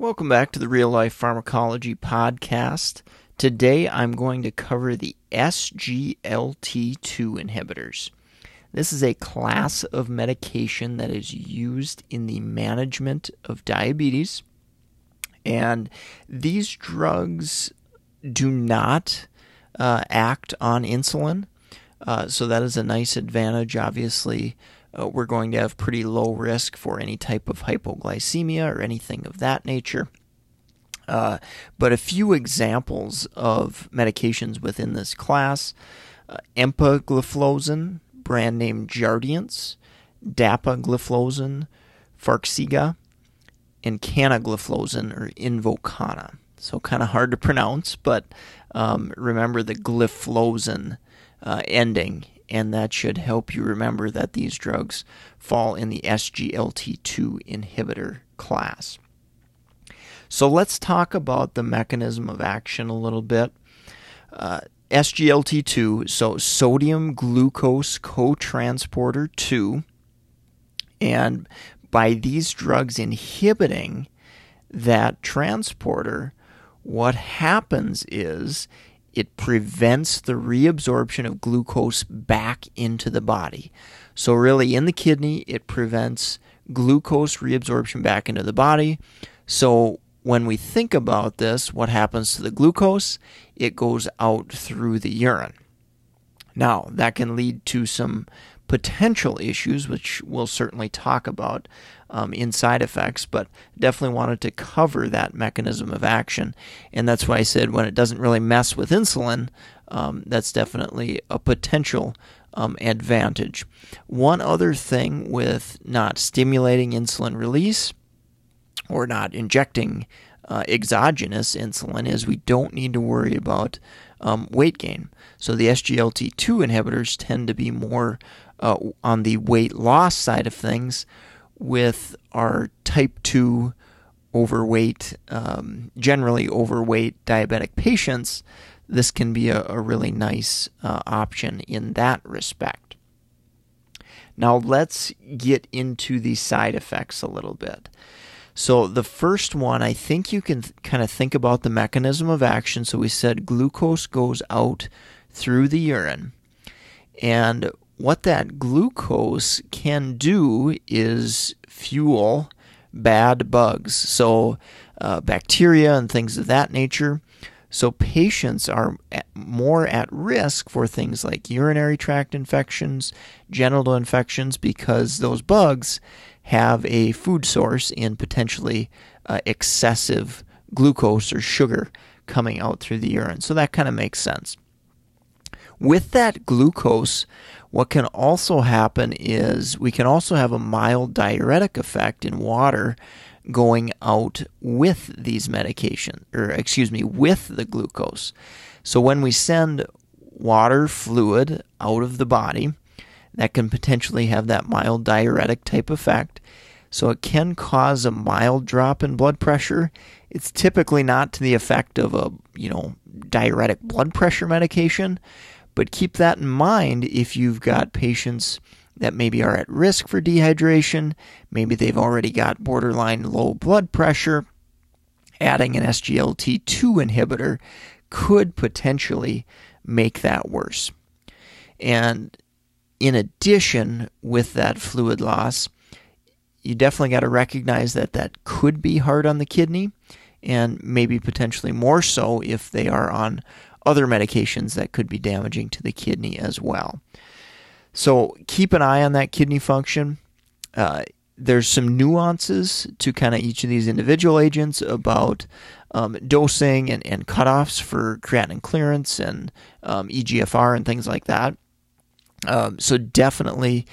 Welcome back to the Real Life Pharmacology Podcast. Today I'm going to cover the SGLT2 inhibitors. This is a class of medication that is used in the management of diabetes. And these drugs do not uh, act on insulin. Uh, so that is a nice advantage, obviously, uh, we're going to have pretty low risk for any type of hypoglycemia or anything of that nature. Uh, but a few examples of medications within this class uh, empagliflozin, brand name Jardiance, dapagliflozin, Farxiga, and canagliflozin or Invokana. So kind of hard to pronounce, but um, remember the gliflozin uh, ending and that should help you remember that these drugs fall in the SGLT2 inhibitor class. So let's talk about the mechanism of action a little bit. Uh, SGLT2, so sodium glucose cotransporter 2, and by these drugs inhibiting that transporter, what happens is it prevents the reabsorption of glucose back into the body. So, really, in the kidney, it prevents glucose reabsorption back into the body. So, when we think about this, what happens to the glucose? It goes out through the urine. Now, that can lead to some potential issues, which we'll certainly talk about um, in side effects, but definitely wanted to cover that mechanism of action. And that's why I said when it doesn't really mess with insulin, um, that's definitely a potential um, advantage. One other thing with not stimulating insulin release or not injecting uh, exogenous insulin is we don't need to worry about um, weight gain. So the SGLT2 inhibitors tend to be more uh, on the weight loss side of things with our type 2 overweight, um, generally overweight diabetic patients, this can be a, a really nice uh, option in that respect. Now, let's get into the side effects a little bit. So, the first one, I think you can th- kind of think about the mechanism of action. So, we said glucose goes out through the urine. And what that glucose can do is fuel bad bugs, so uh, bacteria and things of that nature. So patients are more at risk for things like urinary tract infections, genital infections, because those bugs have a food source in potentially uh, excessive glucose or sugar coming out through the urine. So that kind of makes sense. With that glucose, what can also happen is we can also have a mild diuretic effect in water going out with these medications, or excuse me, with the glucose. So when we send water fluid out of the body, that can potentially have that mild diuretic type effect. So it can cause a mild drop in blood pressure. It's typically not to the effect of a, you know, diuretic blood pressure medication, but keep that in mind if you've got patients that maybe are at risk for dehydration, maybe they've already got borderline low blood pressure. Adding an SGLT2 inhibitor could potentially make that worse. And in addition, with that fluid loss, you definitely got to recognize that that could be hard on the kidney, and maybe potentially more so if they are on other medications that could be damaging to the kidney as well. So keep an eye on that kidney function. Uh, there's some nuances to kind of each of these individual agents about um, dosing and, and cutoffs for creatinine clearance and um, EGFR and things like that. Um, so definitely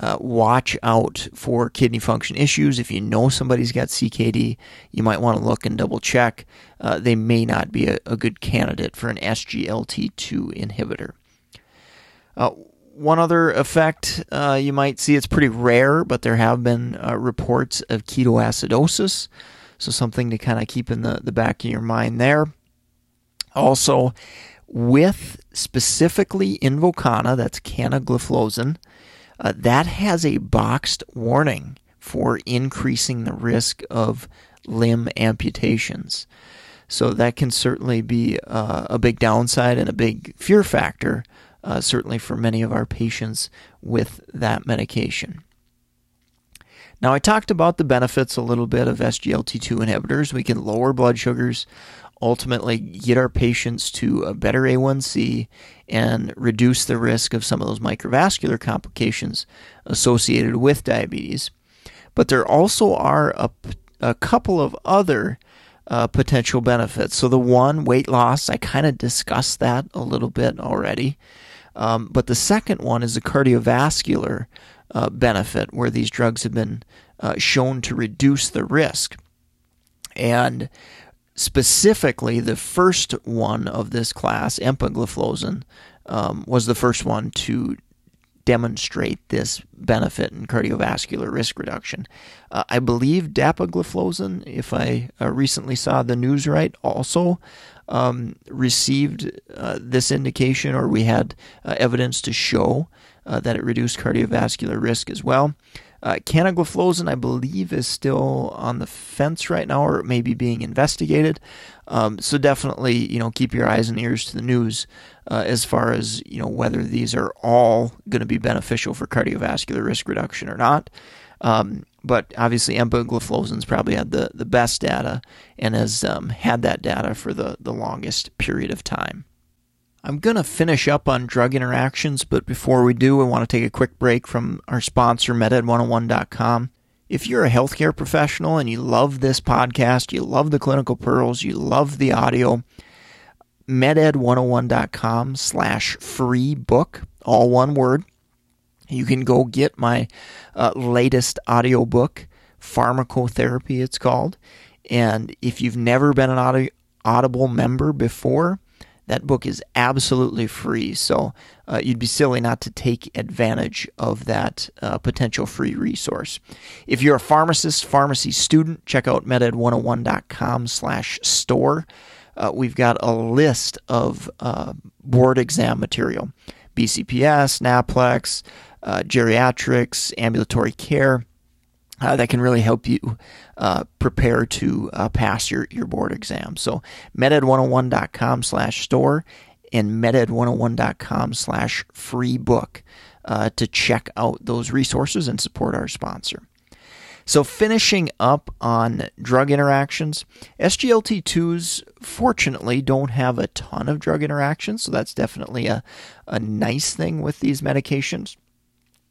uh, watch out for kidney function issues. If you know somebody's got CKD, you might want to look and double check. Uh, they may not be a, a, good candidate for an SGLT2 inhibitor. Uh, one other effect uh, you might see, it's pretty rare, but there have been uh, reports of ketoacidosis. So, something to kind of keep in the, the back of your mind there. Also, with specifically Invokana, that's canagliflozin, uh, that has a boxed warning for increasing the risk of limb amputations. So that can certainly be uh, a big downside and a big fear factor, uh, certainly for many of our patients with that medication. Now, I talked about the benefits a little bit of SGLT2 inhibitors. We can lower blood sugars, ultimately get our patients to a better A1C and reduce the risk of some of those microvascular complications associated with diabetes. But there also are a, a couple of other uh, potential benefits. So, the one, weight loss, I kind of discussed that a little bit already. Um, but the second one is a cardiovascular uh, benefit, where these drugs have been uh, shown to reduce the risk. And specifically, the first one of this class, empagliflozin, um, was the first one to demonstrate this benefit in cardiovascular risk reduction. Uh, I believe dapagliflozin, if I uh, recently saw the news right, also um, received uh, this indication, or we had uh, evidence to show uh, that it reduced cardiovascular risk as well. Uh, canagliflozin, I believe, is still on the fence right now, or maybe being investigated. Um, so definitely, you know, keep your eyes and ears to the news uh, as far as you know whether these are all going to be beneficial for cardiovascular risk reduction or not. Um, but obviously, empagliflozin's probably had the, the best data and has um, had that data for the, the longest period of time. I'm going to finish up on drug interactions, but before we do, I want to take a quick break from our sponsor, MedEd101.com. If you're a healthcare professional and you love this podcast, you love the clinical pearls, you love the audio, meded101.com slash free book, all one word. You can go get my uh, latest audiobook, Pharmacotherapy, it's called. And if you've never been an Audible member before, that book is absolutely free, so uh, you'd be silly not to take advantage of that uh, potential free resource. If you're a pharmacist, pharmacy student, check out meded101.com slash store. Uh, we've got a list of uh, board exam material, BCPS, NAPLEX, uh, geriatrics, ambulatory care, uh, that can really help you uh, prepare to uh, pass your, your board exam. So meded101.com slash store and meded101.com slash free book uh, to check out those resources and support our sponsor. So finishing up on drug interactions, SGLT2s fortunately don't have a ton of drug interactions, so that's definitely a, a nice thing with these medications.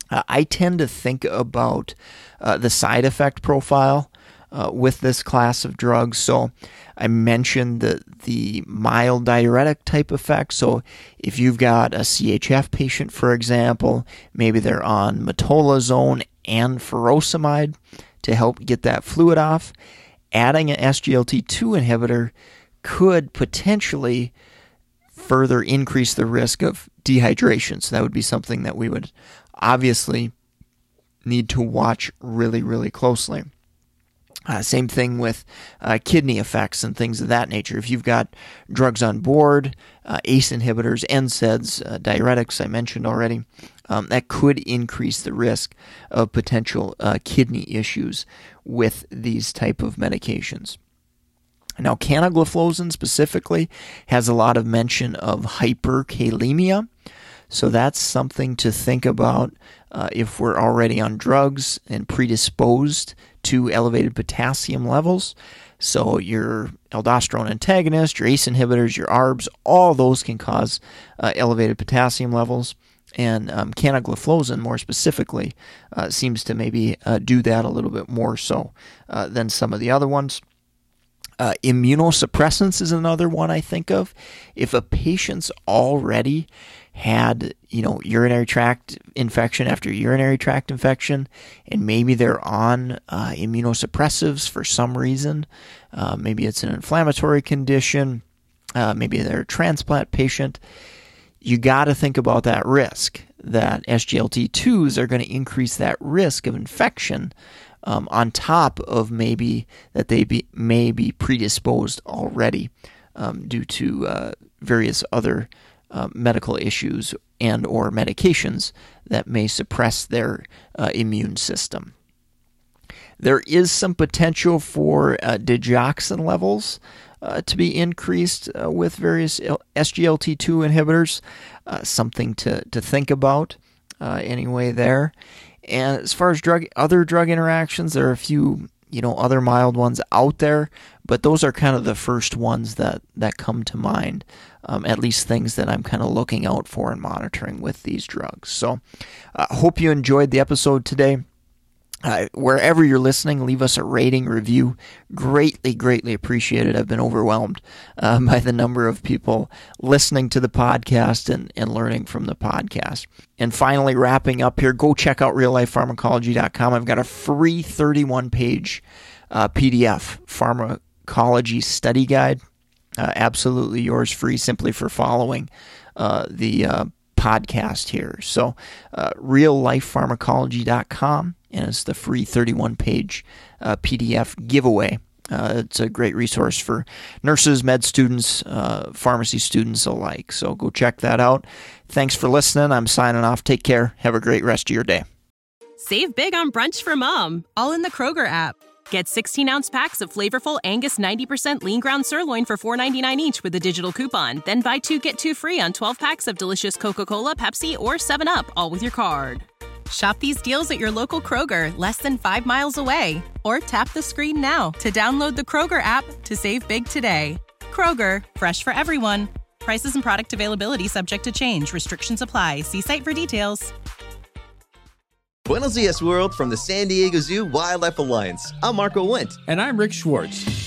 Uh, I tend to think about uh, the side effect profile uh, with this class of drugs. So I mentioned the the mild diuretic type effect. So if you've got a CHF patient, for example, maybe they're on metolazone and furosemide to help get that fluid off. Adding an SGLT2 inhibitor could potentially further increase the risk of dehydration. So that would be something that we would obviously need to watch really, really closely. Uh, same thing with uh, kidney effects and things of that nature. If you've got drugs on board, uh, ACE inhibitors, NSAIDs, uh, diuretics, I mentioned already, um, that could increase the risk of potential uh, kidney issues with these type of medications. Now, canagliflozin specifically has a lot of mention of hyperkalemia. So that's something to think about uh, if we're already on drugs and predisposed to elevated potassium levels. So your aldosterone antagonist, your ACE inhibitors, your ARBs, all those can cause uh, elevated potassium levels. And um, canagliflozin, more specifically, uh, seems to maybe uh, do that a little bit more so uh, than some of the other ones. Uh, immunosuppressants is another one I think of. If a patient's already had, you know, urinary tract infection after urinary tract infection, and maybe they're on uh, immunosuppressives for some reason, uh, maybe it's an inflammatory condition, uh, maybe they're a transplant patient, you got to think about that risk that SGLT2s are going to increase that risk of infection um, on top of maybe that they be, may be predisposed already um, due to uh, various other uh, medical issues and or medications that may suppress their uh, immune system. There is some potential for uh, digoxin levels uh, to be increased uh, with various SGLT2 inhibitors. something to, to think about anyway there. And as far as drug other drug interactions, there are a few you know other mild ones out there, but those are kind of the first ones that that come to mind. Um, at least things that I'm kind of looking out for and monitoring with these drugs. So, I uh, hope you enjoyed the episode today. Uh, wherever you're listening, leave us a rating review. Greatly, greatly appreciated. I've been overwhelmed um, by the number of people listening to the podcast and, and learning from the podcast. And finally, wrapping up here, go check out reallifepharmacology.com. I've got a free 31 page uh, PDF pharmacology study guide. Uh, absolutely yours free simply for following uh, the uh, podcast here. So, uh, reallifepharmacology.com and it's the free 31 page uh, PDF giveaway. Uh, it's a great resource for nurses, med students, uh, pharmacy students alike. So go check that out. Thanks for listening. I'm signing off. Take care. Have a great rest of your day. Save big on brunch for mom, all in the Kroger app. Get 16 ounce packs of flavorful Angus 90% lean ground sirloin for $4.99 each with a digital coupon. Then buy two get two free on 12 packs of delicious Coca Cola, Pepsi, or 7UP, all with your card. Shop these deals at your local Kroger, less than five miles away. Or tap the screen now to download the Kroger app to save big today. Kroger, fresh for everyone. Prices and product availability subject to change. Restrictions apply. See site for details. Buenos dias, world, from the San Diego Zoo Wildlife Alliance. I'm Marco Wendt. And I'm Rick Schwartz